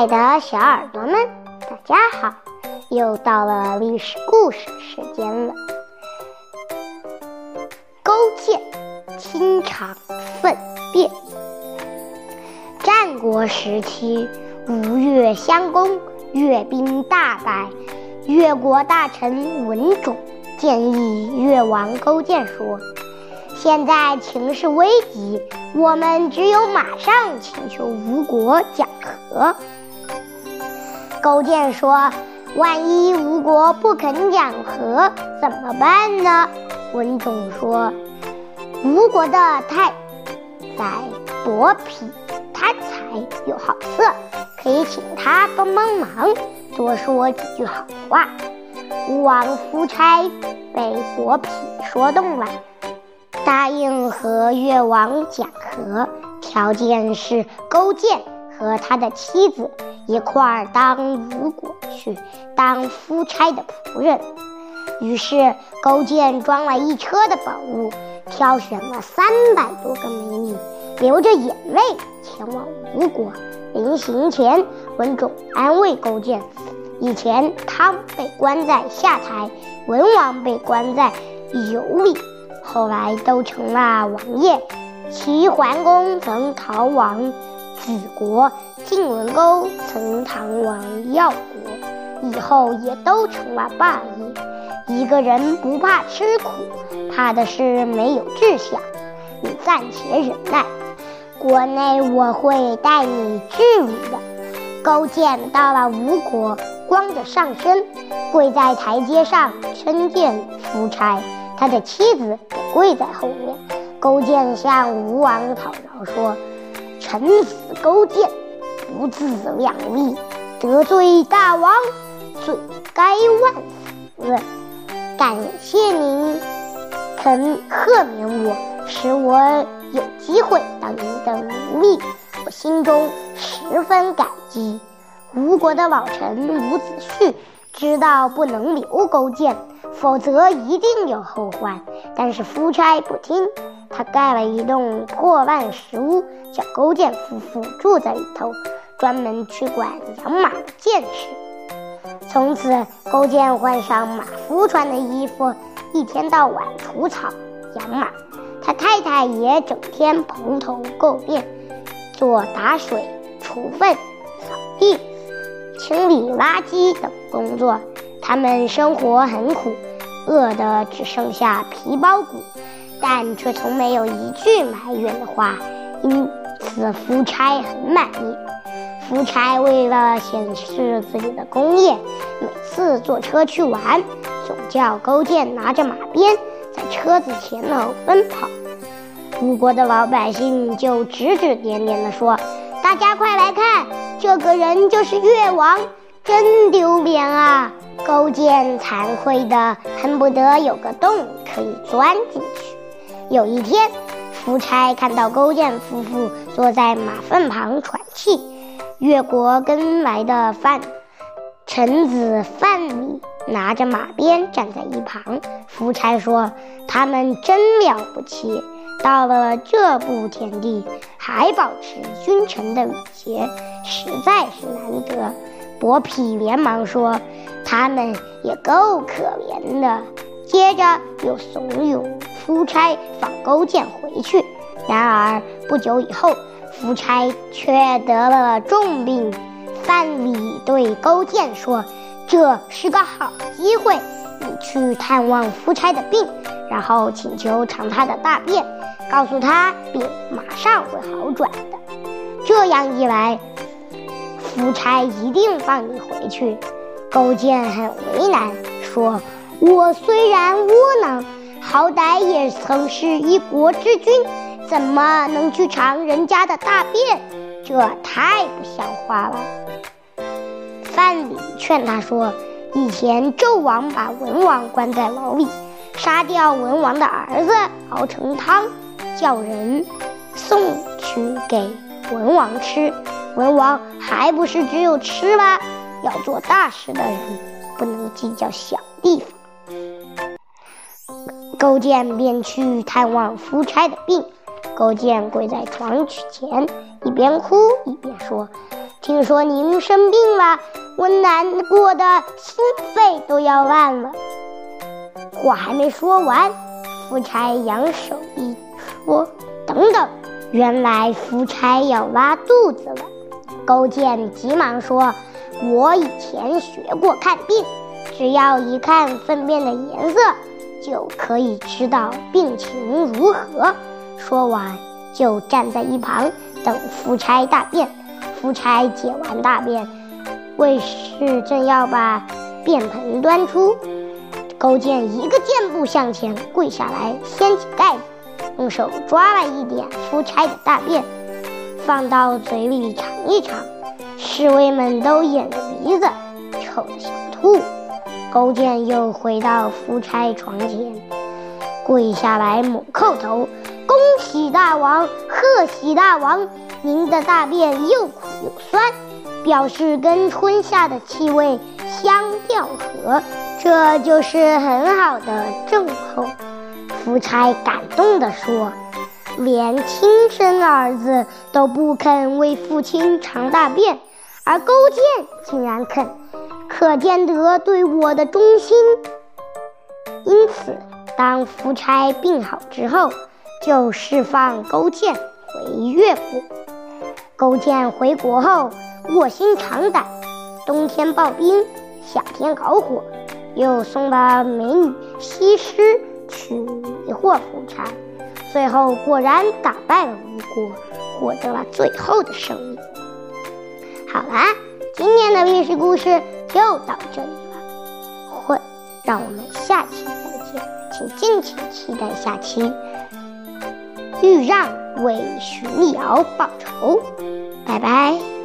爱的小耳朵们，大家好！又到了历史故事时间了。勾践清场奋变。战国时期，吴越相攻，越兵大败。越国大臣文种建议越王勾践说：“现在情势危急，我们只有马上请求吴国讲和。”勾践说：“万一吴国不肯讲和，怎么办呢？”文种说：“吴国的太宰伯嚭，贪财又好色，可以请他帮帮忙，多说几句好话。”吴王夫差被伯嚭说动了，答应和越王讲和，条件是勾践和他的妻子。一块儿当吴国去当夫差的仆人，于是勾践装了一车的宝物，挑选了三百多个美女，流着眼泪前往吴国。临行前，文种安慰勾践：以前汤被关在下台，文王被关在羑里，后来都成了王爷。齐桓公曾逃亡。莒国晋文公曾唐王耀国，以后也都成了霸业。一个人不怕吃苦，怕的是没有志向。你暂且忍耐，国内我会带你治理的。勾践到了吴国，光着上身，跪在台阶上参见夫差，他的妻子也跪在后面。勾践向吴王讨饶说。臣子勾践不自量力，得罪大王，罪该万死。感谢您肯赦免我，使我有机会当您的奴隶，我心中十分感激。吴国的老臣伍子胥知道不能留勾践，否则一定有后患，但是夫差不听。他盖了一栋破烂石屋，叫勾践夫妇住在里头，专门去管养马的建事。从此，勾践换上马夫穿的衣服，一天到晚除草养马。他太太也整天蓬头垢面，做打水、除粪、扫地、清理垃圾等工作。他们生活很苦，饿得只剩下皮包骨。但却从没有一句埋怨的话，因此夫差很满意。夫差为了显示自己的功业，每次坐车去玩，总叫勾践拿着马鞭在车子前头奔跑。吴国的老百姓就指指点点地说：“大家快来看，这个人就是越王，真丢脸啊！”勾践惭愧的恨不得有个洞可以钻进去。有一天，夫差看到勾践夫妇坐在马粪旁喘气，越国跟来的范臣子范蠡拿着马鞭站在一旁。夫差说：“他们真了不起，到了这步田地还保持君臣的礼节，实在是难得。”伯嚭连忙说：“他们也够可怜的。”接着又怂恿夫差放勾践回去。然而不久以后，夫差却得了重病。范蠡对勾践说：“这是个好机会，你去探望夫差的病，然后请求尝他的大便，告诉他病马上会好转的。这样一来，夫差一定放你回去。”勾践很为难，说。我虽然窝囊，好歹也曾是一国之君，怎么能去尝人家的大便？这太不像话了。范蠡劝他说：“以前纣王把文王关在牢里，杀掉文王的儿子，熬成汤，叫人送去给文王吃。文王还不是只有吃吗？要做大事的人，不能计较小地方。”勾践便去探望夫差的病。勾践跪在床前，一边哭一边说：“听说您生病了，我难过的心肺都要烂了。话还没说完，夫差扬手一说：“等等，原来夫差要拉肚子了。”勾践急忙说：“我以前学过看病，只要一看粪便的颜色，就可以知道病情如何。”说完，就站在一旁等夫差大便。夫差解完大便，卫士正要把便盆端出，勾践一个箭步向前，跪下来掀起盖子，用手抓了一点夫差的大便，放到嘴里尝一尝。侍卫们都掩着鼻子，臭得想吐。勾践又回到夫差床前，跪下来猛叩头：“恭喜大王，贺喜大王！您的大便又苦又酸，表示跟春夏的气味相调和，这就是很好的症候。”夫差感动地说：“连亲生儿子都不肯为父亲尝大便。”而勾践竟然肯，可见得对我的忠心。因此，当夫差病好之后，就释放勾践回越国。勾践回国后，卧薪尝胆，冬天刨冰，夏天烤火，又送了美女西施去迷惑夫差，最后果然打败了。吴国，获得了。最后的胜利。好啦，今天的历史故事就到这里了。会，让我们下期再见，请敬请期待下期。豫让为徐立瑶报仇，拜拜。